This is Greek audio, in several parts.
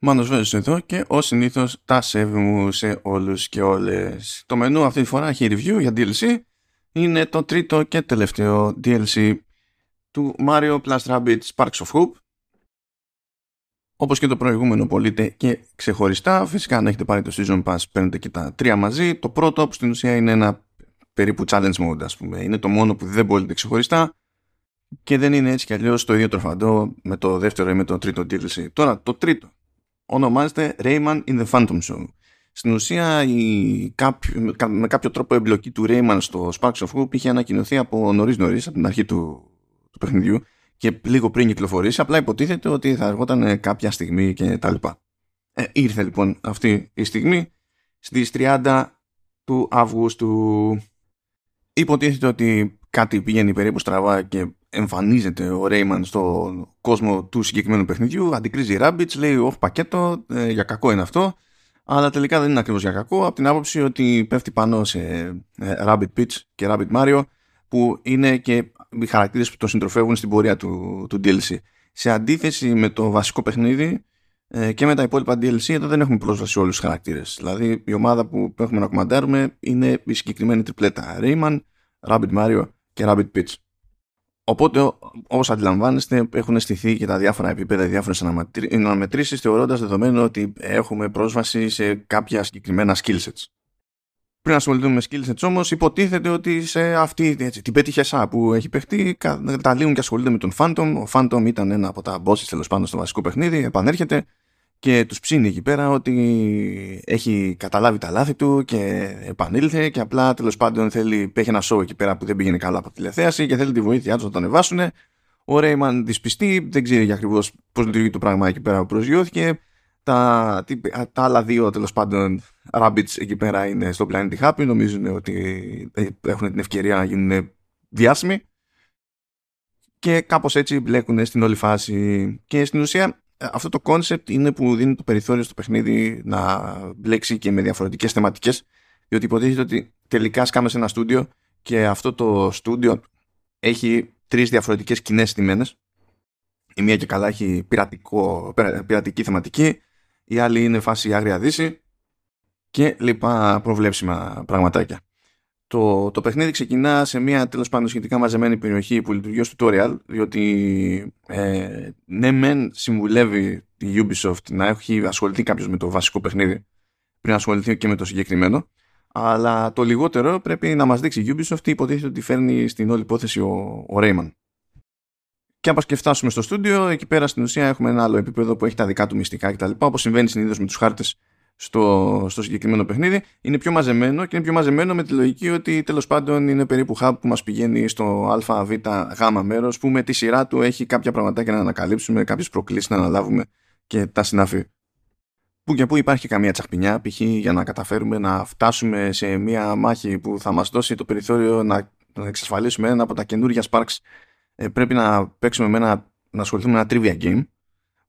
Μάνος Βέζος εδώ και ως συνήθως τα σέβη μου σε όλους και όλες. Το μενού αυτή τη φορά έχει review για DLC. Είναι το τρίτο και τελευταίο DLC του Mario Plus Rabbids Sparks of Hope. Όπως και το προηγούμενο πωλείται και ξεχωριστά. Φυσικά αν έχετε πάρει το Season Pass παίρνετε και τα τρία μαζί. Το πρώτο που στην ουσία είναι ένα περίπου challenge mode ας πούμε. Είναι το μόνο που δεν πωλείται ξεχωριστά και δεν είναι έτσι κι αλλιώς το ίδιο τροφαντό με το δεύτερο ή με το τρίτο DLC. Τώρα το τρίτο ονομάζεται Rayman in the Phantom Show. Στην ουσία η κάποιο, με κάποιο τρόπο εμπλοκή του Rayman στο Sparks of Hope είχε ανακοινωθεί από νωρίς νωρίς από την αρχή του, του παιχνιδιού και λίγο πριν κυκλοφορήσει απλά υποτίθεται ότι θα αργόταν κάποια στιγμή και τα λοιπά. Ε, ήρθε λοιπόν αυτή η στιγμή στις 30 του Αυγούστου υποτίθεται ότι κάτι πηγαίνει περίπου στραβά και εμφανίζεται ο Ρέιμαν στον κόσμο του συγκεκριμένου παιχνιδιού, αντικρίζει Rabbids, λέει όχι πακέτο, ε, για κακό είναι αυτό, αλλά τελικά δεν είναι ακριβώς για κακό, από την άποψη ότι πέφτει πάνω σε ε, Rabbit Peach και Rabbit Mario, που είναι και οι χαρακτήρες που το συντροφεύουν στην πορεία του, του DLC. Σε αντίθεση με το βασικό παιχνίδι ε, και με τα υπόλοιπα DLC, εδώ δεν έχουμε πρόσβαση σε όλους τους χαρακτήρες. Δηλαδή η ομάδα που έχουμε να κομμαντάρουμε είναι η συγκεκριμένη τριπλέτα Rayman, Rabbit Mario και Rabbit Peach. Οπότε, όπως αντιλαμβάνεστε, έχουν στηθεί και τα διάφορα επίπεδα, οι διάφορες αναμετρήσεις, θεωρώντας δεδομένο ότι έχουμε πρόσβαση σε κάποια συγκεκριμένα skillsets. Πριν ασχοληθούμε με skillsets όμως, υποτίθεται ότι σε αυτή έτσι, την πέτυχε που έχει παιχτεί, καταλήγουν και ασχολούνται με τον Phantom. Ο Phantom ήταν ένα από τα bosses τέλος πάντων στο βασικό παιχνίδι, επανέρχεται και τους ψήνει εκεί πέρα ότι έχει καταλάβει τα λάθη του και επανήλθε και απλά τέλος πάντων θέλει, έχει ένα show εκεί πέρα που δεν πήγαινε καλά από τη τηλεθέαση και θέλει τη βοήθειά τους να τον ανεβάσουν. Ο Ρέιμαν δυσπιστεί, δεν ξέρει για ακριβώς πώς λειτουργεί το πράγμα εκεί πέρα που προσγειώθηκε. Τα, τα άλλα δύο τέλος πάντων Rabbids εκεί πέρα είναι στο Planet Happy, νομίζουν ότι έχουν την ευκαιρία να γίνουν διάσημοι και κάπως έτσι μπλέκουν στην όλη φάση και στην ουσία ε, αυτό το concept είναι που δίνει το περιθώριο στο παιχνίδι να μπλέξει και με διαφορετικές θεματικές διότι υποτίθεται ότι τελικά σκάμε σε ένα στούντιο και αυτό το στούντιο έχει τρεις διαφορετικές κοινές τιμένες η μία και καλά έχει πειρατικό, πειρατική θεματική η άλλη είναι φάση άγρια δύση και λοιπά προβλέψιμα πραγματάκια. Το, το παιχνίδι ξεκινά σε μια τέλος πάντων σχετικά μαζεμένη περιοχή που λειτουργεί ως tutorial, διότι ε, ναι, μεν συμβουλεύει τη Ubisoft να έχει ασχοληθεί κάποιος με το βασικό παιχνίδι πριν ασχοληθεί και με το συγκεκριμένο. Αλλά το λιγότερο πρέπει να μας δείξει η Ubisoft τι υποτίθεται ότι φέρνει στην όλη υπόθεση ο, ο Rayman. Και άμα και φτάσουμε στο στούντιο, εκεί πέρα στην ουσία έχουμε ένα άλλο επίπεδο που έχει τα δικά του μυστικά κτλ. Όπως συμβαίνει συνήθως με τους χάρτες στο, στο συγκεκριμένο παιχνίδι είναι πιο μαζεμένο και είναι πιο μαζεμένο με τη λογική ότι τέλος πάντων είναι περίπου hub που μας πηγαίνει στο α, β, γ μέρος που με τη σειρά του έχει κάποια πραγματάκια να ανακαλύψουμε, κάποιες προκλήσεις να αναλάβουμε και τα συνάφη. Που και που υπάρχει καμία τσαχπινιά, π.χ. για να καταφέρουμε να φτάσουμε σε μια μάχη που θα μας δώσει το περιθώριο να, να εξασφαλίσουμε ένα από τα καινούργια Sparks ε, πρέπει να παίξουμε με ένα, να ασχοληθούμε με ένα trivia game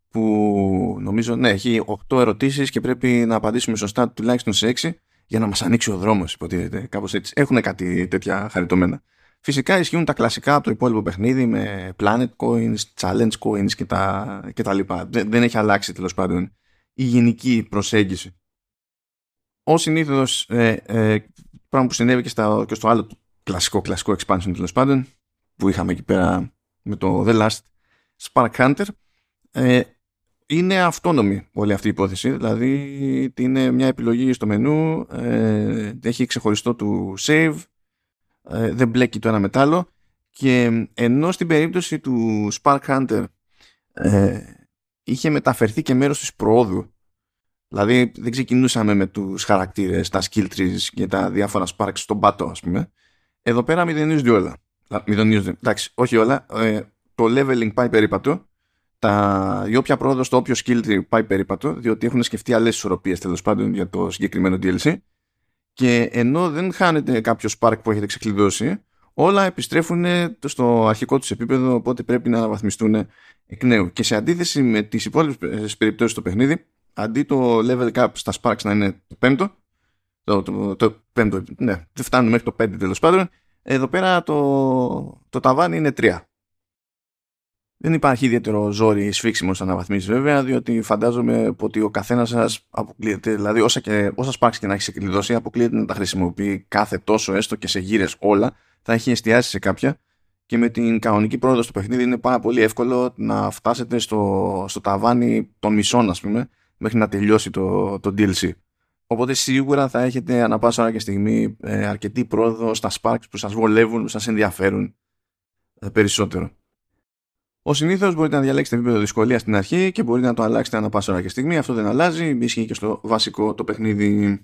που νομίζω ναι, έχει 8 ερωτήσεις και πρέπει να απαντήσουμε σωστά τουλάχιστον σε 6 για να μας ανοίξει ο δρόμος υποτίθεται κάπως έτσι. Έχουν κάτι τέτοια χαριτωμένα. Φυσικά ισχύουν τα κλασικά από το υπόλοιπο παιχνίδι με planet coins, challenge coins και τα, και τα λοιπά. Δεν, δεν έχει αλλάξει τέλος πάντων η γενική προσέγγιση. Ω συνήθως, ε, ε, πράγμα που συνέβη και, στα, και στο άλλο κλασικό κλασικό expansion τέλος πάντων που είχαμε εκεί πέρα με το The Last Spark Hunter ε, είναι αυτόνομη όλη αυτή η υπόθεση. Δηλαδή είναι μια επιλογή στο μενού, ε, έχει ξεχωριστό του save, ε, δεν μπλέκει το ένα μετάλλο και ενώ στην περίπτωση του Spark Hunter ε, είχε μεταφερθεί και μέρος της προόδου δηλαδή δεν ξεκινούσαμε με τους χαρακτήρες, τα skill trees και τα διάφορα sparks στον πάτο ας πούμε. Εδώ πέρα μηδενίζονται όλα. Μηδενίζονται, εντάξει όχι όλα ε, το leveling πάει περίπατο τα, η όποια πρόοδος στο όποιο skill πάει περίπατο, διότι έχουν σκεφτεί άλλες ισορροπίες τέλος πάντων για το συγκεκριμένο DLC. Και ενώ δεν χάνεται κάποιος spark που έχετε ξεκλειδώσει, όλα επιστρέφουν στο αρχικό τους επίπεδο, οπότε πρέπει να αναβαθμιστούν εκ νέου. Και σε αντίθεση με τις υπόλοιπες περιπτώσεις στο παιχνίδι, αντί το level cap στα sparks να είναι το πέμπτο, το, το, το, πέμπτο, ναι, δεν φτάνουμε μέχρι το πέντε τέλος πάντων, εδώ πέρα το, το ταβάνι είναι τρία Δεν υπάρχει ιδιαίτερο ζόρι σφίξιμο αναβαθμίσεις βέβαια, διότι φαντάζομαι ότι ο καθένας σας αποκλείεται, δηλαδή όσα, και, όσα σπάξει και να έχεις ξεκλειδώσει, αποκλείεται να τα χρησιμοποιεί κάθε τόσο, έστω και σε γύρες όλα, θα έχει εστιάσει σε κάποια και με την κανονική πρόοδο στο παιχνίδι είναι πάρα πολύ εύκολο να φτάσετε στο, στο ταβάνι των μισών, ας πούμε, μέχρι να τελειώσει το, το DLC. Οπότε σίγουρα θα έχετε ανα πάσα ώρα και στιγμή ε, αρκετή πρόοδο στα sparks που σας βολεύουν, που σας ενδιαφέρουν ε, περισσότερο. Ο συνήθως μπορείτε να διαλέξετε επίπεδο δυσκολίας στην αρχή και μπορείτε να το αλλάξετε ανά πάσα ώρα και στιγμή. Αυτό δεν αλλάζει. Ισχύει και στο βασικό το παιχνίδι.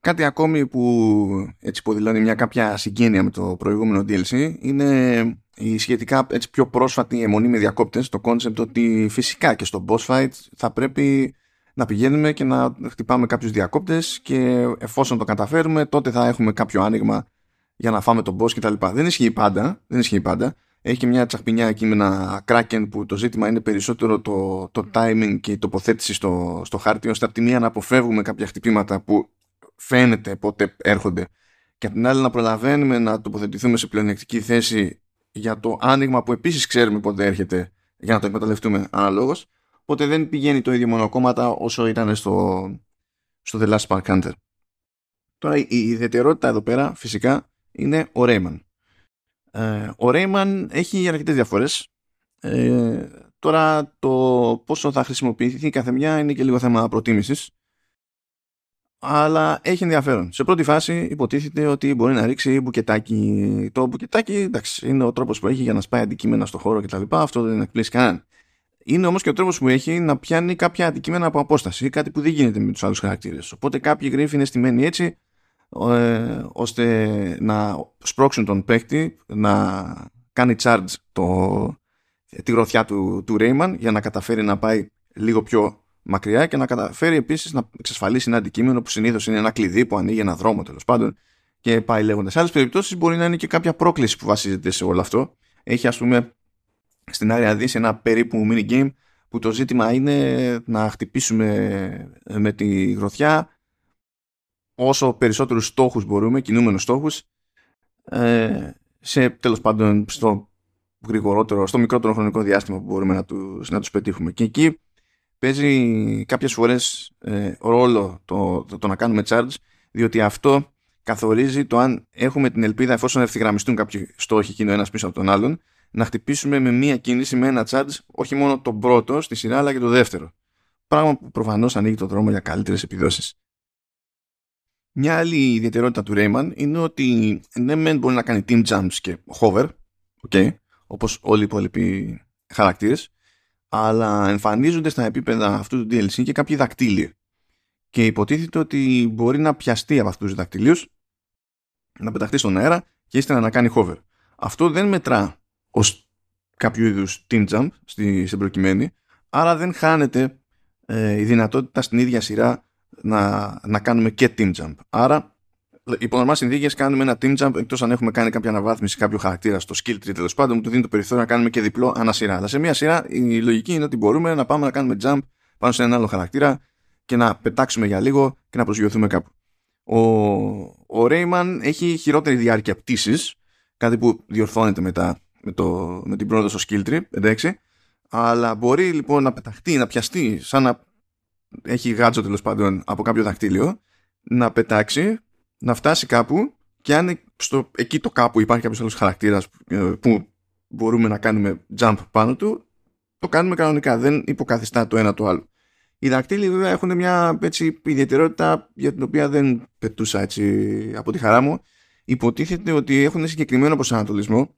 Κάτι ακόμη που έτσι υποδηλώνει μια κάποια συγγένεια με το προηγούμενο DLC είναι η σχετικά έτσι, πιο πρόσφατη εμμονή με διακόπτες. Το concept ότι φυσικά και στο boss fight θα πρέπει να πηγαίνουμε και να χτυπάμε κάποιους διακόπτες και εφόσον το καταφέρουμε τότε θα έχουμε κάποιο άνοιγμα για να φάμε τον boss κτλ. Δεν ισχύει πάντα. Δεν ισχύει πάντα έχει και μια τσαχπινιά εκεί με ένα Kraken που το ζήτημα είναι περισσότερο το, το timing και η τοποθέτηση στο, στο χάρτη ώστε από τη μία να αποφεύγουμε κάποια χτυπήματα που φαίνεται πότε έρχονται και από την άλλη να προλαβαίνουμε να τοποθετηθούμε σε πλεονεκτική θέση για το άνοιγμα που επίσης ξέρουμε πότε έρχεται για να το εκμεταλλευτούμε αναλόγως οπότε δεν πηγαίνει το ίδιο μονοκόμματα όσο ήταν στο, στο The Last Spark Hunter. Τώρα η ιδιαιτερότητα εδώ πέρα φυσικά είναι ο Rayman. Ε, ο Rayman έχει αρκετές διαφορές. Ε, τώρα το πόσο θα χρησιμοποιηθεί κάθε μια είναι και λίγο θέμα προτίμησης. Αλλά έχει ενδιαφέρον. Σε πρώτη φάση υποτίθεται ότι μπορεί να ρίξει μπουκετάκι. Το μπουκετάκι εντάξει, είναι ο τρόπος που έχει για να σπάει αντικείμενα στο χώρο κτλ. Αυτό δεν εκπλήσει κανέναν. Είναι όμως και ο τρόπος που έχει να πιάνει κάποια αντικείμενα από απόσταση, κάτι που δεν γίνεται με τους άλλους χαρακτήρες. Οπότε κάποιοι γρίφοι είναι στημένοι έτσι, ε, ώστε να σπρώξουν τον παίκτη να κάνει charge το, τη γροθιά του, του Rayman για να καταφέρει να πάει λίγο πιο μακριά και να καταφέρει επίσης να εξασφαλίσει ένα αντικείμενο που συνήθως είναι ένα κλειδί που ανοίγει ένα δρόμο τέλος πάντων και πάει λέγοντας. Σε άλλες περιπτώσεις μπορεί να είναι και κάποια πρόκληση που βασίζεται σε όλο αυτό. Έχει, ας πούμε, στην Άρια Δύση ένα περίπου mini game που το ζήτημα είναι να χτυπήσουμε με τη γροθιά όσο περισσότερους στόχους μπορούμε, κινούμενους στόχους, ε, σε τέλος πάντων στο γρηγορότερο, στο μικρότερο χρονικό διάστημα που μπορούμε να τους, να τους πετύχουμε. Και εκεί παίζει κάποιες φορές ε, ρόλο το, το, να κάνουμε charge, διότι αυτό καθορίζει το αν έχουμε την ελπίδα, εφόσον ευθυγραμμιστούν κάποιοι στόχοι και είναι ο ένας πίσω από τον άλλον, να χτυπήσουμε με μία κίνηση, με ένα charge, όχι μόνο τον πρώτο στη σειρά, αλλά και το δεύτερο. Πράγμα που προφανώς ανοίγει το δρόμο για καλύτερες επιδόσεις. Μια άλλη ιδιαιτερότητα του Rayman είναι ότι ναι μεν μπορεί να κάνει team jumps και hover, okay, όπως όλοι οι υπόλοιποι χαρακτήρες, αλλά εμφανίζονται στα επίπεδα αυτού του DLC και κάποιοι δακτύλοι. Και υποτίθεται ότι μπορεί να πιαστεί από αυτούς τους δακτυλίους, να πεταχτεί στον αέρα και ύστερα να κάνει hover. Αυτό δεν μετρά ως κάποιο είδους team jump στη, στην προκειμένη, άρα δεν χάνεται ε, η δυνατότητα στην ίδια σειρά να, να κάνουμε και team jump. Άρα, υπό νορμά συνθήκες κάνουμε ένα team jump εκτός αν έχουμε κάνει κάποια αναβάθμιση κάποιο χαρακτήρα στο skill tree τέλος πάντων, που του δίνει το περιθώριο να κάνουμε και διπλό ανά σειρά. Αλλά σε μία σειρά η λογική είναι ότι μπορούμε να πάμε να κάνουμε jump πάνω σε έναν άλλο χαρακτήρα και να πετάξουμε για λίγο και να προσγειωθούμε κάπου. Ο, ο Rayman έχει χειρότερη διάρκεια πτήσης, κάτι που διορθώνεται μετά με, το, με την πρόοδο στο skill tree, εντάξει. Αλλά μπορεί λοιπόν να πεταχτεί, να πιαστεί σαν να έχει γάτζο τέλος πάντων από κάποιο δακτύλιο να πετάξει, να φτάσει κάπου και αν στο, εκεί το κάπου υπάρχει κάποιος άλλος χαρακτήρας ε, που μπορούμε να κάνουμε jump πάνω του, το κάνουμε κανονικά. Δεν υποκαθιστά το ένα το άλλο. Οι δακτύλοι βέβαια έχουν μια έτσι, ιδιαιτερότητα για την οποία δεν πετούσα έτσι από τη χαρά μου. Υποτίθεται ότι έχουν συγκεκριμένο προσανατολισμό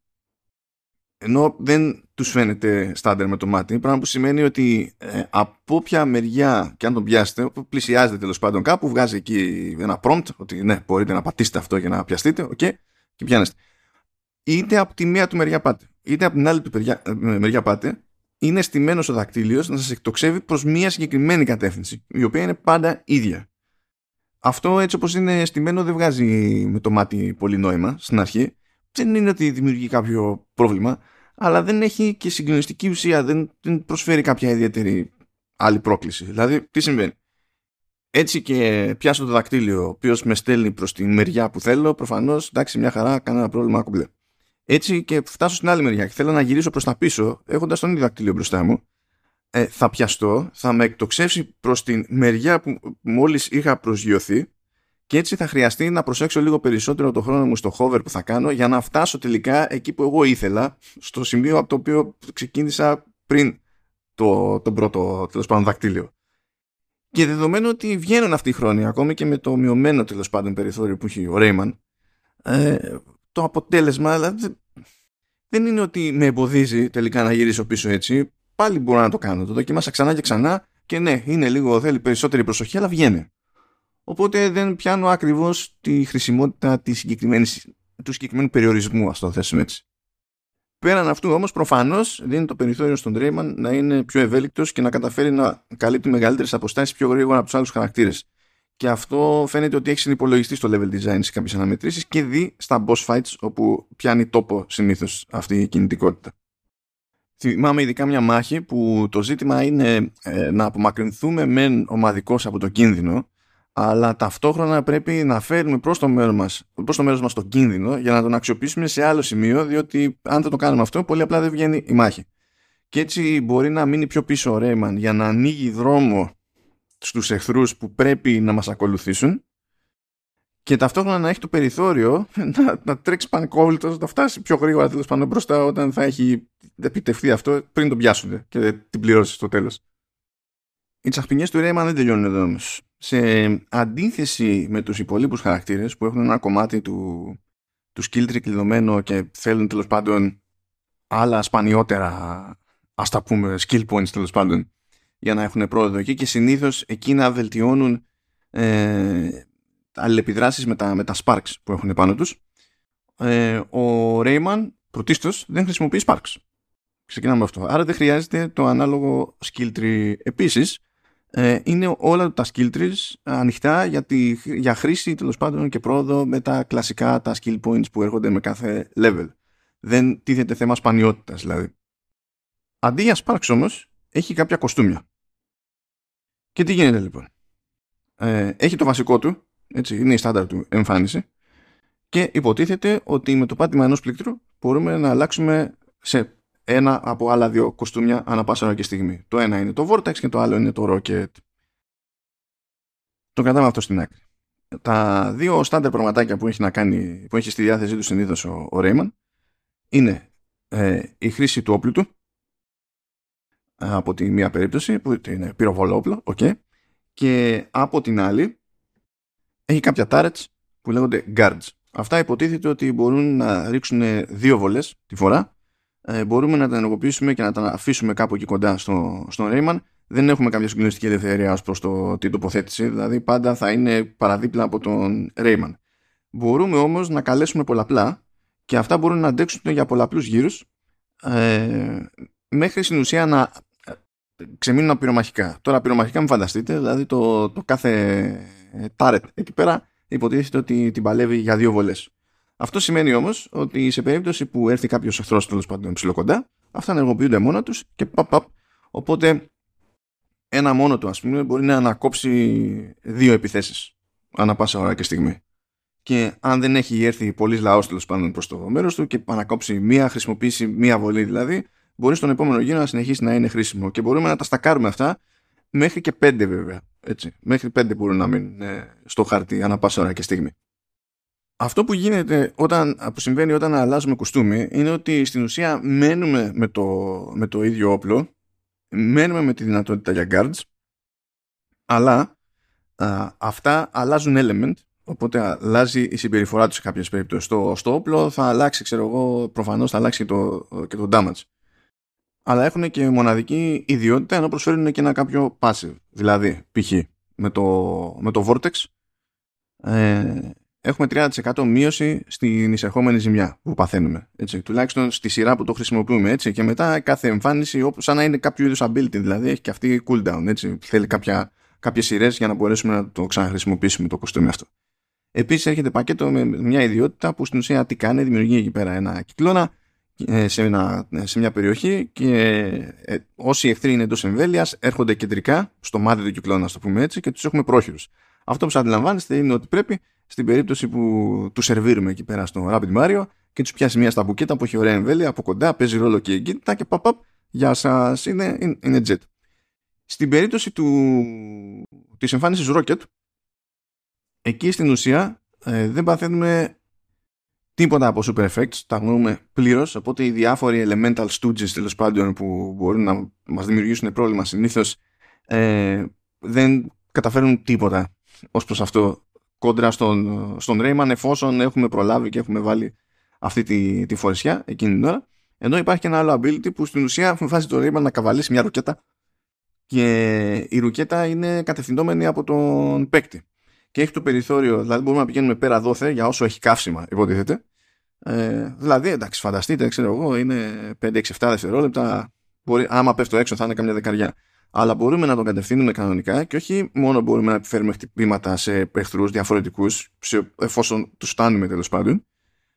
ενώ δεν τους φαίνεται στάντερ με το μάτι, πράγμα που σημαίνει ότι ε, από όποια μεριά και αν τον πιάσετε, πλησιάζετε τέλος πάντων κάπου, βγάζει εκεί ένα prompt ότι ναι, μπορείτε να πατήσετε αυτό για να πιαστείτε, okay, και πιάνεστε. Είτε από τη μία του μεριά πάτε, είτε από την άλλη του μεριά, ε, μεριά πάτε, είναι στημένος ο δακτύλιος να σας εκτοξεύει προς μία συγκεκριμένη κατεύθυνση, η οποία είναι πάντα ίδια. Αυτό έτσι όπως είναι στημένο δεν βγάζει με το μάτι πολύ νόημα στην αρχή δεν είναι ότι δημιουργεί κάποιο πρόβλημα, αλλά δεν έχει και συγκλονιστική ουσία, δεν, δεν προσφέρει κάποια ιδιαίτερη άλλη πρόκληση. Δηλαδή, τι συμβαίνει; Έτσι και πιάσω το δακτύλιο, ο οποίος με στέλνει προς τη μεριά που θέλω, προφανώς εντάξει, μια χαρά, κανένα πρόβλημα, κουμπλέ. Έτσι και φτάσω στην άλλη μεριά και θέλω να γυρίσω προς τα πίσω έχοντας τον ίδιο δακτύλιο μπροστά μου ε, θα πιαστώ, θα με εκτοξεύσει προς την μεριά που μόλις είχα προσγειωθεί και έτσι θα χρειαστεί να προσέξω λίγο περισσότερο το χρόνο μου στο hover που θα κάνω για να φτάσω τελικά εκεί που εγώ ήθελα, στο σημείο από το οποίο ξεκίνησα πριν το, τον πρώτο τέλος πάντων δακτύλιο. Και δεδομένου ότι βγαίνουν αυτοί οι χρόνοι, ακόμη και με το μειωμένο τέλος πάντων περιθώριο που έχει ο Ρέιμαν, ε, το αποτέλεσμα δηλαδή, δεν είναι ότι με εμποδίζει τελικά να γυρίσω πίσω έτσι. Πάλι μπορώ να το κάνω. Το δοκιμάσα ξανά και ξανά και ναι, είναι λίγο, θέλει περισσότερη προσοχή, αλλά βγαίνει. Οπότε δεν πιάνω ακριβώς τη χρησιμότητα της του συγκεκριμένου περιορισμού, ας το θέσουμε έτσι. Πέραν αυτού όμως προφανώς δίνει το περιθώριο στον Draymond να είναι πιο ευέλικτος και να καταφέρει να καλύπτει μεγαλύτερες αποστάσεις πιο γρήγορα από τους άλλους χαρακτήρες. Και αυτό φαίνεται ότι έχει συνυπολογιστεί στο level design σε κάποιες αναμετρήσεις και δει στα boss fights όπου πιάνει τόπο συνήθως αυτή η κινητικότητα. Θυμάμαι ειδικά μια μάχη που το ζήτημα είναι ε, να απομακρυνθούμε μεν ομαδικώς από το κίνδυνο αλλά ταυτόχρονα πρέπει να φέρουμε προς το μέρος μας, προς το μέρος μας τον κίνδυνο για να τον αξιοποιήσουμε σε άλλο σημείο διότι αν δεν το κάνουμε αυτό πολύ απλά δεν βγαίνει η μάχη. Και έτσι μπορεί να μείνει πιο πίσω ο Ρέιμαν για να ανοίγει δρόμο στους εχθρούς που πρέπει να μας ακολουθήσουν και ταυτόχρονα να έχει το περιθώριο να, να τρέξει πανικόβλητος, να φτάσει πιο γρήγορα τέλος πάνω μπροστά όταν θα έχει επιτευχθεί αυτό πριν τον πιάσουν και την πληρώσει στο τέλος. Οι τσαχπινιές του Ρέιμαν δεν τελειώνουν εδώ όμως σε αντίθεση με τους υπολείπους χαρακτήρες που έχουν ένα κομμάτι του, του skill tree κλειδωμένο και θέλουν τέλος πάντων άλλα σπανιότερα ας τα πούμε skill points τέλος πάντων για να έχουν πρόοδο εκεί και συνήθως εκεί να βελτιώνουν ε, αλληλεπιδράσεις με τα, με τα sparks που έχουν πάνω τους. Ε, ο Rayman πρωτίστως δεν χρησιμοποιεί sparks. Ξεκινάμε αυτό. Άρα δεν χρειάζεται το ανάλογο skill tree. Επίσης ε, είναι όλα τα skill trees ανοιχτά για, τη, για χρήση τέλος πάντων και πρόοδο με τα κλασικά τα skill points που έρχονται με κάθε level. Δεν τίθεται θέμα σπανιότητας δηλαδή. Αντί για Sparks όμως έχει κάποια κοστούμια. Και τι γίνεται λοιπόν; Ε, έχει το βασικό του, έτσι, είναι η στάνταρ του εμφάνιση και υποτίθεται ότι με το πάτημα ενός πλήκτρου μπορούμε να αλλάξουμε σε ένα από άλλα δύο κοστούμια ανά πάσα ώρα και στιγμή. Το ένα είναι το Vortex και το άλλο είναι το Rocket. Το κρατάμε αυτό στην άκρη. Τα δύο στάντερ πραγματάκια που έχει, να κάνει, που έχει στη διάθεσή του συνήθως ο, ο Rayman είναι ε, η χρήση του όπλου του από τη μία περίπτωση που είναι πυροβολό όπλο okay, και από την άλλη έχει κάποια turrets που λέγονται guards. Αυτά υποτίθεται ότι μπορούν να ρίξουν δύο βολές τη φορά ε, μπορούμε να τα ενεργοποιήσουμε και να τα αφήσουμε κάπου εκεί κοντά στο, στον Rayman. Δεν έχουμε κάποια συγκλονιστική ελευθερία ως προς το, την τοποθέτηση, δηλαδή πάντα θα είναι παραδίπλα από τον Rayman. Μπορούμε όμως να καλέσουμε πολλαπλά και αυτά μπορούν να αντέξουν για πολλαπλούς γύρους ε, μέχρι στην ουσία να ε, ξεμείνουν πυρομαχικά. Τώρα πυρομαχικά μην φανταστείτε, δηλαδή το, το κάθε τάρετ εκεί πέρα υποτίθεται ότι την παλεύει για δύο βολές. Αυτό σημαίνει όμως ότι σε περίπτωση που έρθει κάποιος εχθρός τέλος πάντων ψηλοκοντά, αυτά ενεργοποιούνται μόνα τους και παπ, παπ. Οπότε ένα μόνο του, ας πούμε, μπορεί να ανακόψει δύο επιθέσεις ανά πάσα ώρα και στιγμή. Και αν δεν έχει έρθει πολλή λαός τέλος πάντων προς το μέρος του και ανακόψει μία, χρησιμοποιήσει μία βολή δηλαδή, μπορεί στον επόμενο γύρο να συνεχίσει να είναι χρήσιμο. Και μπορούμε να τα στακάρουμε αυτά μέχρι και πέντε βέβαια. Έτσι. Μέχρι πέντε μπορούν να μείνουν ε, στο χάρτη ανά πάσα ώρα και στιγμή αυτό που γίνεται όταν, που συμβαίνει όταν αλλάζουμε κουστούμι είναι ότι στην ουσία μένουμε με το, με το ίδιο όπλο μένουμε με τη δυνατότητα για guards αλλά αυτά αλλάζουν element οπότε αλλάζει η συμπεριφορά τους σε κάποιες περιπτώσεις στο, στο όπλο θα αλλάξει ξέρω εγώ προφανώς θα αλλάξει και το, και το damage αλλά έχουν και μοναδική ιδιότητα ενώ προσφέρουν και ένα κάποιο passive δηλαδή π.χ. με το, με το vortex ε, έχουμε 30% μείωση στην εισερχόμενη ζημιά που παθαίνουμε. Έτσι. Τουλάχιστον στη σειρά που το χρησιμοποιούμε. Έτσι. Και μετά κάθε εμφάνιση, σαν να είναι κάποιο είδους ability, δηλαδή έχει και αυτή cooldown. Έτσι. Θέλει κάποια, κάποιες σειρές για να μπορέσουμε να το ξαναχρησιμοποιήσουμε το κοστούμι αυτό. Επίσης έρχεται πακέτο με μια ιδιότητα που στην ουσία τι κάνει, δημιουργεί εκεί πέρα ένα κυκλώνα ε, σε, ένα, σε μια περιοχή και ε, όσοι εχθροί είναι εντός εμβέλειας έρχονται κεντρικά στο μάτι του κυκλώνα, ας το πούμε έτσι, και τους έχουμε πρόχειρους. Αυτό που σας αντιλαμβάνεστε είναι ότι πρέπει στην περίπτωση που του σερβίρουμε εκεί πέρα στο Rapid Mario και τους πιάσει μια στα μπουκέτα που έχει ωραία εμβέλεια από κοντά, παίζει ρόλο και εγκύτητα και παπ, παπ, γεια σας, είναι, είναι, είναι jet. Στην περίπτωση του, της εμφάνισης Rocket, εκεί στην ουσία ε, δεν παθαίνουμε τίποτα από super effects, τα γνωρούμε πλήρως. Οπότε οι διάφοροι elemental stooges τέλος πάντων που μπορούν να μας δημιουργήσουν πρόβλημα συνήθως ε, δεν καταφέρουν τίποτα ως προς αυτό κόντρα στον, στον Rayman εφόσον έχουμε προλάβει και έχουμε βάλει αυτή τη, τη φορεσιά εκείνη την ώρα. Ενώ υπάρχει και ένα άλλο ability που στην ουσία βάζει το Rayman να καβαλήσει μια ρουκέτα και η ρουκέτα είναι κατευθυνόμενη από τον παίκτη και έχει το περιθώριο, δηλαδή μπορούμε να πηγαίνουμε πέρα δόθε για όσο έχει καύσιμα, υποτίθεται. Ε, δηλαδή, εντάξει, φανταστείτε, ξέρω εγώ, είναι 5-6-7 δευτερόλεπτα. Μπορεί, άμα πέφτω έξω, θα είναι καμιά δεκαριά. Αλλά μπορούμε να τον κατευθύνουμε κανονικά και όχι μόνο μπορούμε να επιφέρουμε χτυπήματα σε εχθρού διαφορετικούς, εφόσον τους φτάνουμε τέλος πάντων,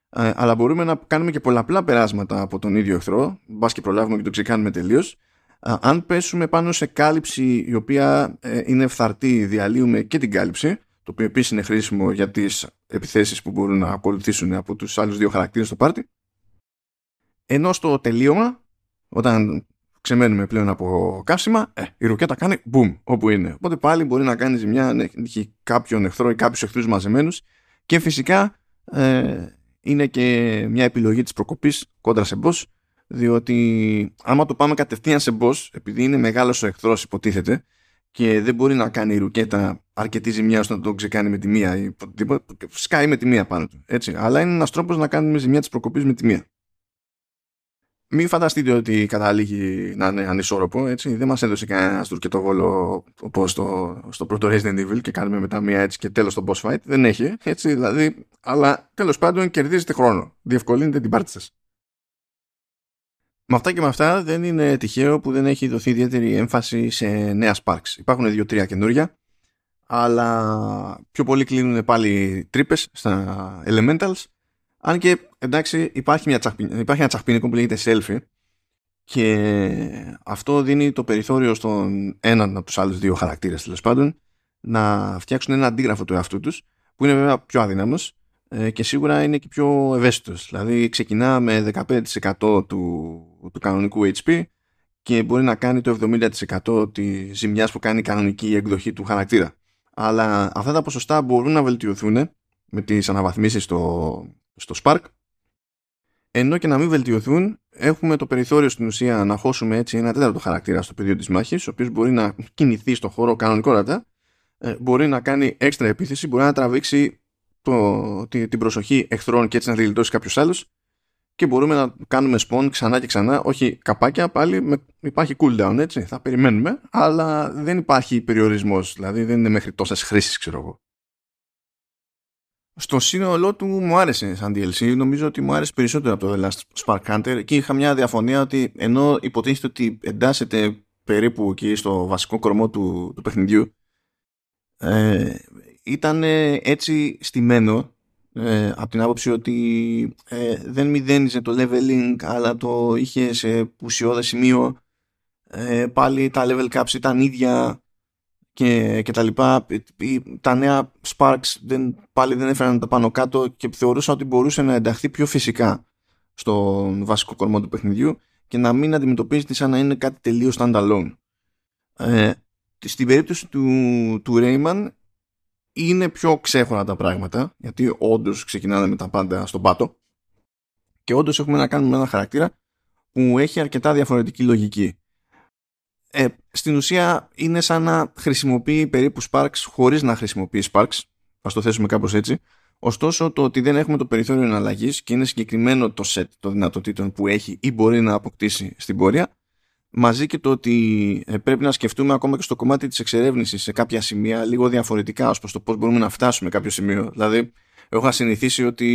ε, αλλά μπορούμε να κάνουμε και πολλαπλά περάσματα από τον ίδιο εχθρό, μπας και προλάβουμε και το ξεκάνουμε τελείως. Αν πέσουμε πάνω σε κάλυψη η οποία ε, είναι φθαρτή, διαλύουμε και την κάλυψη το οποίο επίσης είναι χρήσιμο για τις επιθέσεις που μπορούν να ακολουθήσουν από τους άλλους δύο χαρακτήρες στο πάρτι. Ενώ στο τελείωμα, όταν ξεμένουμε πλέον από καύσιμα, ε, η ρουκέτα κάνει boom όπου είναι. Οπότε πάλι μπορεί να κάνεις ζημιά αν έχει κάποιον εχθρό ή κάποιους εχθρούς μαζεμένους και φυσικά ε, είναι και μια επιλογή της προκοπής κόντρα σε boss διότι άμα το πάμε κατευθείαν σε boss επειδή είναι μεγάλος ο εχθρός υποτίθεται και δεν μπορεί να κάνει η ρουκέτα αρκετή ζημιά ώστε να τον ξεκάνει με τη μία ή σκάει με τη μία πάνω του. Έτσι. Αλλά είναι ένας τρόπος να κάνουμε ζημιά της προκοπής με τη μία. Μην φανταστείτε ότι καταλήγει να είναι ανισόρροπο, έτσι. Δεν μας έδωσε κανένας βόλο όπως στο, στο πρώτο Resident Evil και κάνουμε μετά μία έτσι και τέλος το boss fight. Δεν έχει, έτσι, δηλαδή. Αλλά τέλος πάντων κερδίζετε χρόνο. Διευκολύνετε την πάρτι σας. Με αυτά και με αυτά δεν είναι τυχαίο που δεν έχει δοθεί ιδιαίτερη έμφαση σε νέα Sparks. Υπάρχουν δύο-τρία καινούρια, αλλά πιο πολύ κλείνουν πάλι τρύπες στα Elementals. Αν και εντάξει υπάρχει, μια υπάρχει ένα τσαχπίνικο που λέγεται Selfie και αυτό δίνει το περιθώριο στον έναν από τους άλλους δύο χαρακτήρες τέλος πάντων να φτιάξουν ένα αντίγραφο του εαυτού τους που είναι βέβαια πιο αδύναμος ε, και σίγουρα είναι και πιο ευαίσθητος. Δηλαδή ξεκινά με 15% του, του κανονικού HP και μπορεί να κάνει το 70% της ζημιάς που κάνει η κανονική εκδοχή του χαρακτήρα. Αλλά αυτά τα ποσοστά μπορούν να βελτιωθούν με τις αναβαθμίσεις στο, στο Spark ενώ και να μην βελτιωθούν έχουμε το περιθώριο στην ουσία να χώσουμε έτσι ένα τέταρτο χαρακτήρα στο πεδίο της μάχης ο οποίος μπορεί να κινηθεί στο χώρο κανονικότατα ε, μπορεί να κάνει έξτρα επίθεση μπορεί να τραβήξει το, την προσοχή εχθρών και έτσι να δηλητώσει κάποιος άλλος και μπορούμε να κάνουμε spawn ξανά και ξανά, όχι καπάκια πάλι, με, υπάρχει cooldown έτσι, θα περιμένουμε, αλλά δεν υπάρχει περιορισμός, δηλαδή δεν είναι μέχρι τόσες χρήσεις ξέρω εγώ. Στο σύνολό του μου άρεσε σαν DLC, νομίζω ότι μου άρεσε περισσότερο από το The Last Spark Hunter. Εκεί είχα μια διαφωνία ότι ενώ υποτίθεται ότι εντάσσεται περίπου εκεί στο βασικό κορμό του, του παιχνιδιού, ε, ήταν έτσι στημένο ε, από την άποψη ότι ε, δεν μηδένιζε το leveling αλλά το είχε σε ουσιώδες σημείο. Ε, πάλι τα level caps ήταν ίδια και, και τα λοιπά τα νέα Sparks δεν, πάλι δεν έφεραν τα πάνω κάτω και θεωρούσα ότι μπορούσε να ενταχθεί πιο φυσικά στο βασικό κορμό του παιχνιδιού και να μην αντιμετωπίζεται σαν να είναι κάτι τελείως standalone ε, στην περίπτωση του, του Rayman είναι πιο ξέχωρα τα πράγματα, γιατί όντως ξεκινάνε με τα πάντα στον πάτο και όντως έχουμε να κάνουμε ένα χαρακτήρα που έχει αρκετά διαφορετική λογική. Ε, στην ουσία είναι σαν να χρησιμοποιεί περίπου Sparks χωρίς να χρησιμοποιεί Sparks, ας το θέσουμε κάπως έτσι. Ωστόσο το ότι δεν έχουμε το περιθώριο εναλλαγής και είναι συγκεκριμένο το set των δυνατοτήτων που έχει ή μπορεί να αποκτήσει στην πορεία μαζί και το ότι ε, πρέπει να σκεφτούμε ακόμα και στο κομμάτι της εξερεύνησης σε κάποια σημεία λίγο διαφορετικά ως προς το πώς μπορούμε να φτάσουμε κάποιο σημείο. Δηλαδή, έχω είχα συνηθίσει ότι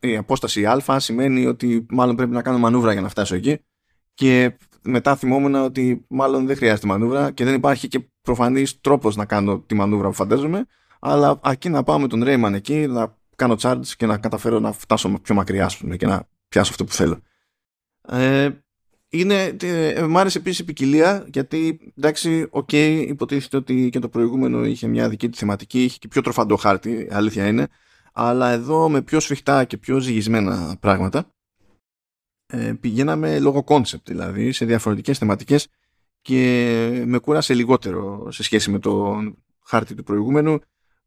η, απόσταση α σημαίνει ότι μάλλον πρέπει να κάνω μανούβρα για να φτάσω εκεί και μετά θυμόμουν ότι μάλλον δεν χρειάζεται μανούβρα και δεν υπάρχει και προφανής τρόπος να κάνω τη μανούβρα που φαντάζομαι αλλά αρκεί να πάω με τον Rayman εκεί να κάνω charge και να καταφέρω να φτάσω πιο μακριά πούμε, και να πιάσω αυτό που θέλω. Ε, είναι, ε, μ' άρεσε επίσης η ποικιλία γιατί εντάξει, οκ, υποτίθεται ότι και το προηγούμενο είχε μια δική του θεματική, είχε και πιο τροφαντό χάρτη, αλήθεια είναι. αλλά εδώ με πιο σφιχτά και πιο ζυγισμένα πράγματα ε, πηγαίναμε λόγω concept δηλαδή σε διαφορετικές θεματικές και με κούρασε λιγότερο σε σχέση με το χάρτη του προηγούμενου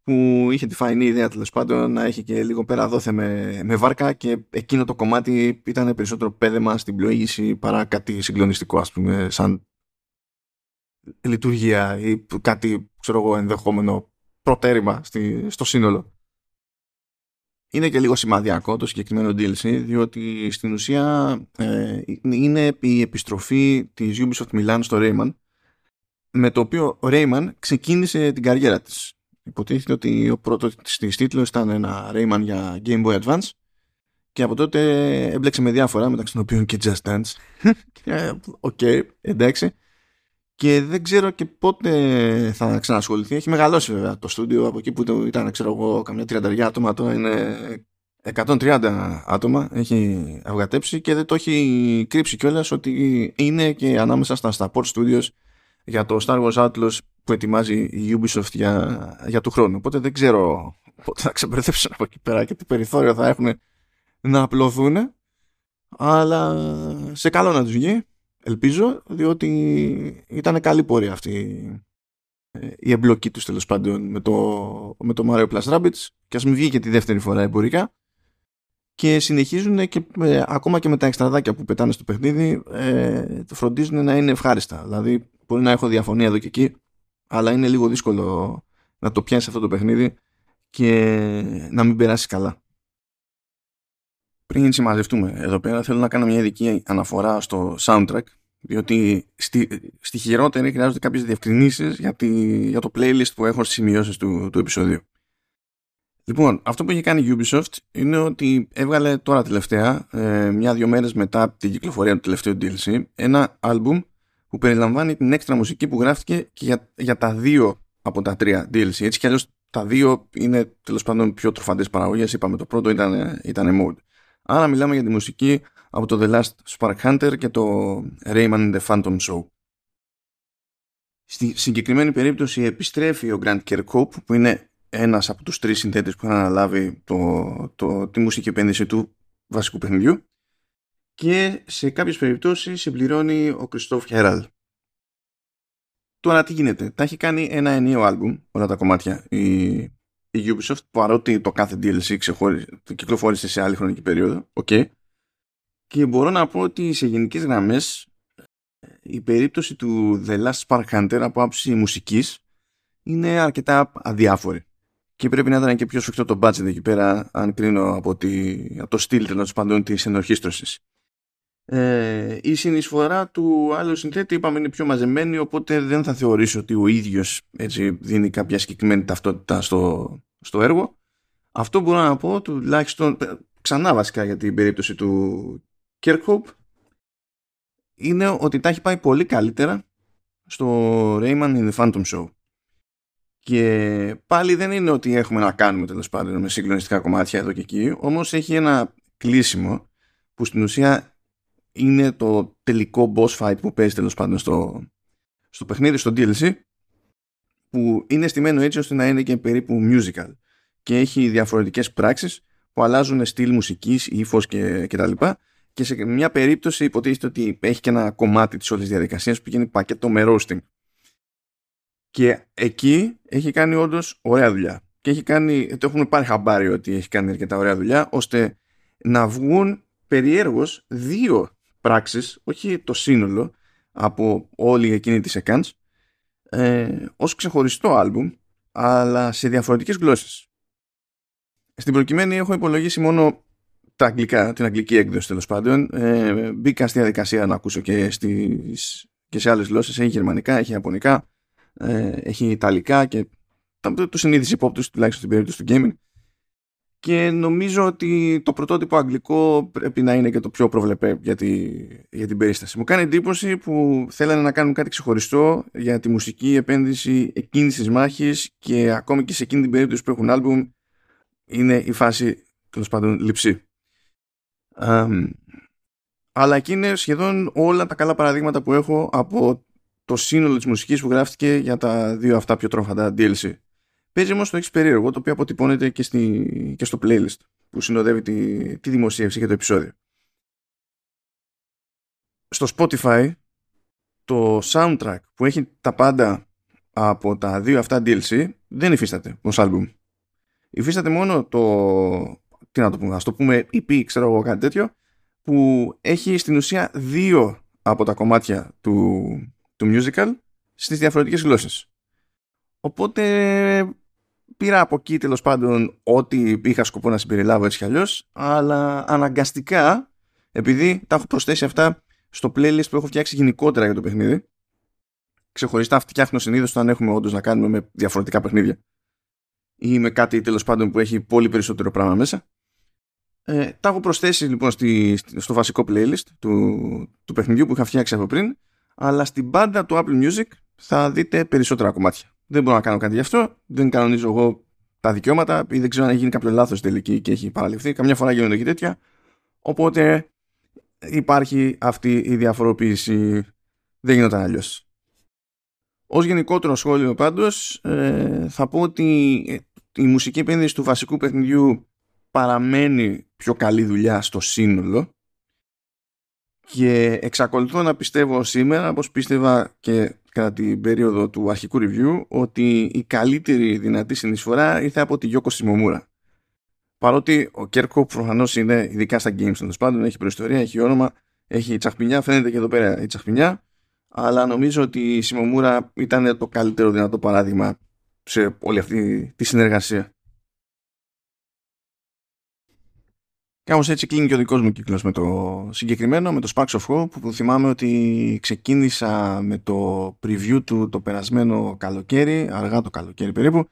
που είχε τη φαϊνή ιδέα τέλος πάντων να έχει και λίγο πέρα δόθε με, με βάρκα και εκείνο το κομμάτι ήταν περισσότερο πέδεμα στην πλοήγηση παρά κάτι συγκλονιστικό ας πούμε σαν λειτουργία ή κάτι ξέρω εγώ ενδεχόμενο προτέρημα στη, στο σύνολο. Είναι και λίγο σημαδιακό το συγκεκριμένο DLC διότι στην ουσία ε, είναι η επιστροφή της Ubisoft Milan στο Rayman με το οποίο ο Rayman ξεκίνησε την καριέρα της Υποτίθεται ότι ο πρώτος της τίτλος ήταν ένα Rayman για Game Boy Advance και από τότε έμπλεξε με διάφορα μεταξύ των οποίων και Just Dance. Οκ, okay, εντάξει. Και δεν ξέρω και πότε θα ξανασχοληθεί. Έχει μεγαλώσει βέβαια το στούντιο από εκεί που ήταν, ξέρω εγώ, καμιά τριανταριά άτομα. Τώρα είναι 130 άτομα. Έχει αυγατέψει και δεν το έχει κρύψει κιόλας ότι είναι και ανάμεσα στα support studios για το Star Wars Atlas που ετοιμάζει η Ubisoft για, για του χρόνου. Οπότε δεν ξέρω πότε θα ξεμπερδέψουν από εκεί πέρα και τι περιθώριο θα έχουν να απλωθούν. Αλλά σε καλό να τους βγει, ελπίζω, διότι ήταν καλή πορεία αυτή ε, η εμπλοκή τους τέλος πάντων με το, με το Mario Plus Rabbids και ας μην βγει και τη δεύτερη φορά εμπορικά και συνεχίζουν και ε, ακόμα και με τα εξτραδάκια που πετάνε στο παιχνίδι ε, φροντίζουν να είναι ευχάριστα. Δηλαδή μπορεί να έχω διαφωνία εδώ και εκεί αλλά είναι λίγο δύσκολο να το πιάσει αυτό το παιχνίδι και να μην περάσει καλά. Πριν συμμαζευτούμε εδώ πέρα θέλω να κάνω μια ειδική αναφορά στο soundtrack διότι στη, στη χειρότερη χρειάζονται κάποιες διευκρινήσεις για, για το playlist που έχω στις σημειώσεις του, του επεισοδίου. Λοιπόν, αυτό που έχει κάνει η Ubisoft είναι ότι έβγαλε τώρα τελευταία, ε, μια-δυο μέρες μετά την κυκλοφορία του τελευταίου DLC, ένα άλμπουμ που περιλαμβάνει την έξτρα μουσική που γράφτηκε και για, για τα δύο από τα τρία DLC. Έτσι κι αλλιώς τα δύο είναι τέλος πάντων πιο τροφαντές παραγωγές. Είπαμε το πρώτο ήταν, ήταν mode. Άρα μιλάμε για τη μουσική από το The Last Spark Hunter και το Rayman the Phantom Show. Στη συγκεκριμένη περίπτωση επιστρέφει ο Grant Kirkhope που είναι ένας από τους τρεις συνθέτες που είχαν αναλάβει το, το, τη μουσική επένδυση του βασικού παιχνιδιού και σε κάποιες περιπτώσεις συμπληρώνει ο Κριστόφ Χέραλ. Τώρα τι γίνεται, τα έχει κάνει ένα ενίο άλμπουμ όλα τα κομμάτια η, η Ubisoft παρότι το κάθε DLC το κυκλοφόρησε σε άλλη χρονική περίοδο okay. και μπορώ να πω ότι σε γενικές γραμμές η περίπτωση του The Last Spark Hunter από άψη μουσικής είναι αρκετά αδιάφορη και πρέπει να ήταν και πιο σφιχτό το budget εκεί πέρα αν κρίνω από, τη, από το στυλ τέλος πάντων της ενορχίστρωσης ε, η συνεισφορά του άλλου συνθέτη είπαμε είναι πιο μαζεμένη οπότε δεν θα θεωρήσω ότι ο ίδιος έτσι, δίνει κάποια συγκεκριμένη ταυτότητα στο, στο έργο. Αυτό μπορώ να πω τουλάχιστον ξανά βασικά για την περίπτωση του Kirkhope είναι ότι τα έχει πάει πολύ καλύτερα στο Rayman in the Phantom Show. Και πάλι δεν είναι ότι έχουμε να κάνουμε τέλος πάντων με συγκλονιστικά κομμάτια εδώ και εκεί όμως έχει ένα κλείσιμο που στην ουσία είναι το τελικό boss fight που παίζει τέλος πάντων στο, στο παιχνίδι, στο DLC που είναι στημένο έτσι ώστε να είναι και περίπου musical και έχει διαφορετικές πράξεις που αλλάζουν στυλ μουσικής, ύφος και, και τα λοιπά. Και σε μια περίπτωση υποτίθεται ότι έχει και ένα κομμάτι της όλης διαδικασίας που γίνει πακέτο με roasting. Και εκεί έχει κάνει όντως ωραία δουλειά. Και έχει κάνει, το έχουμε πάρει χαμπάρι ότι έχει κάνει αρκετά ωραία δουλειά ώστε να βγουν περιέργως δύο πράξεις, όχι το σύνολο από όλη εκείνη της σεκάνς ε, ως ξεχωριστό άλμπουμ αλλά σε διαφορετικές γλώσσες. Στην προκειμένη έχω υπολογίσει μόνο τα αγγλικά, την αγγλική έκδοση τέλος πάντων. Ε, μπήκα στη διαδικασία να ακούσω και, στις, και σε άλλες γλώσσες. Έχει γερμανικά, έχει ιαπωνικά, ε, έχει ιταλικά και το, το συνείδηση υπόπτωση τουλάχιστον στην περίπτωση του gaming και νομίζω ότι το πρωτότυπο αγγλικό πρέπει να είναι και το πιο προβλεπέ για, για την περίσταση. Μου κάνει εντύπωση που θέλανε να κάνουν κάτι ξεχωριστό για τη μουσική επένδυση εκείνης της μάχης και ακόμη και σε εκείνη την περίπτωση που έχουν άλμπουμ είναι η φάση τέλος πάντων λειψή. αλλά εκεί είναι σχεδόν όλα τα καλά παραδείγματα που έχω από το σύνολο της μουσικής που γράφτηκε για τα δύο αυτά πιο τρόφαντα DLC. Παίζει όμως το έχεις περίεργο, το οποίο αποτυπώνεται και, στη, και στο playlist που συνοδεύει τη, τη δημοσίευση για το επεισόδιο. Στο Spotify το soundtrack που έχει τα πάντα από τα δύο αυτά DLC δεν υφίσταται ως album. Υφίσταται μόνο το, τι να το πούμε, ας το πούμε EP, ξέρω εγώ κάτι τέτοιο, που έχει στην ουσία δύο από τα κομμάτια του, του musical στις διαφορετικές γλώσσες. Οπότε πήρα από εκεί τέλος πάντων ό,τι είχα σκοπό να συμπεριλάβω έτσι κι αλλιώς, αλλά αναγκαστικά, επειδή τα έχω προσθέσει αυτά στο playlist που έχω φτιάξει γενικότερα για το παιχνίδι, ξεχωριστά φτιάχνω συνήθως όταν έχουμε όντως να κάνουμε με διαφορετικά παιχνίδια ή με κάτι τέλος πάντων που έχει πολύ περισσότερο πράγμα μέσα. Ε, τα έχω προσθέσει λοιπόν στη, στο βασικό playlist του, του παιχνιδιού που είχα φτιάξει από πριν, αλλά στην πάντα του Apple Music θα δείτε περισσότερα κομμάτια. Δεν μπορώ να κάνω κάτι γι' αυτό, δεν κανονίζω εγώ τα δικαιώματα ή δεν ξέρω αν έχει γίνει κάποιο λάθος τελική και έχει παραλυφθεί. Καμιά φορά γίνονται και τέτοια. Οπότε υπάρχει αυτή η διαφοροποίηση. Δεν γινόταν αλλιώς. Ως γενικότερο σχόλιο πάντως ε, θα πω ότι η μουσική επένδυση του βασικού παιχνιδιού παραμένει πιο καλή δουλειά στο σύνολο και εξακολουθώ να πιστεύω σήμερα όπως πίστευα και κατά την περίοδο του αρχικού review ότι η καλύτερη δυνατή συνεισφορά ήρθε από τη Γιώκο Σιμομούρα. Παρότι ο Κέρκο προφανώς είναι ειδικά στα games τέλος πάντων, έχει προϊστορία, έχει όνομα, έχει τσαχπινιά, φαίνεται και εδώ πέρα η τσαχπινιά αλλά νομίζω ότι η Σιμομούρα ήταν το καλύτερο δυνατό παράδειγμα σε όλη αυτή τη συνεργασία. Κάπως έτσι κλείνει και ο δικός μου κύκλος με το συγκεκριμένο, με το Sparks of Hope που θυμάμαι ότι ξεκίνησα με το preview του το περασμένο καλοκαίρι, αργά το καλοκαίρι περίπου,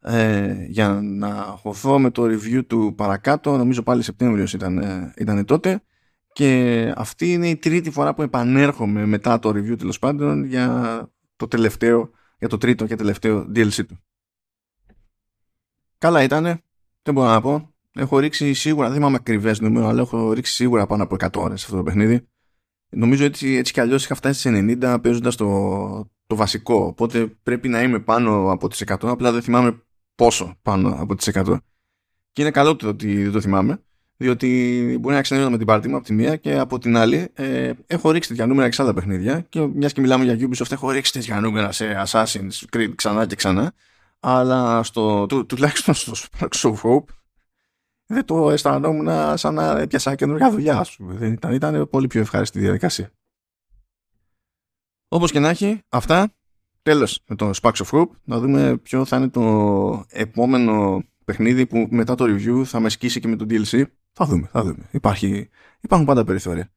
ε, για να χωθώ με το review του παρακάτω, νομίζω πάλι Σεπτέμβριος ήταν, ε, ήταν τότε και αυτή είναι η τρίτη φορά που επανέρχομαι μετά το review τέλος πάντων για το τελευταίο, για το τρίτο και τελευταίο DLC του. Καλά ήτανε, δεν μπορώ να πω. Έχω ρίξει σίγουρα, δεν είμαι ακριβές νούμερο, αλλά έχω ρίξει σίγουρα πάνω από 100 ώρες αυτό το παιχνίδι. Νομίζω έτσι, έτσι κι αλλιώς είχα φτάσει στι 90 παίζοντας το, το βασικό. Οπότε πρέπει να είμαι πάνω από τις 100, απλά δεν θυμάμαι πόσο πάνω από τις 100. Και είναι καλό το ότι δεν το θυμάμαι διότι μπορεί να ξενέρω με την πάρτι μου από τη μία και από την άλλη ε, έχω ρίξει τέτοια νούμερα σε άλλα παιχνίδια και μιας και μιλάμε για Ubisoft έχω ρίξει τέτοια νούμερα σε Assassin's Creed ξανά και ξανά αλλά στο, του, τουλάχιστον στο Sparks of Hope δεν το αισθανόμουν σαν να έπιασα καινούργια δουλειά δεν ήταν, ήταν πολύ πιο ευχάριστη διαδικασία όπως και να έχει αυτά τέλος με το Sparks of Hope να δούμε ποιο θα είναι το επόμενο παιχνίδι που μετά το review θα με σκίσει και με το DLC θα δούμε, θα δούμε. Υπάρχει, υπάρχουν πάντα περιθώρια.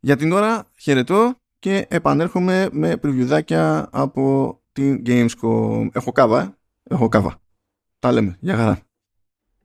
Για την ώρα χαιρετώ και επανέρχομαι με πρεβιουδάκια από την Gamescom. Έχω κάβα, ε; έχω κάβα. Τα λέμε. Γεια χαρά.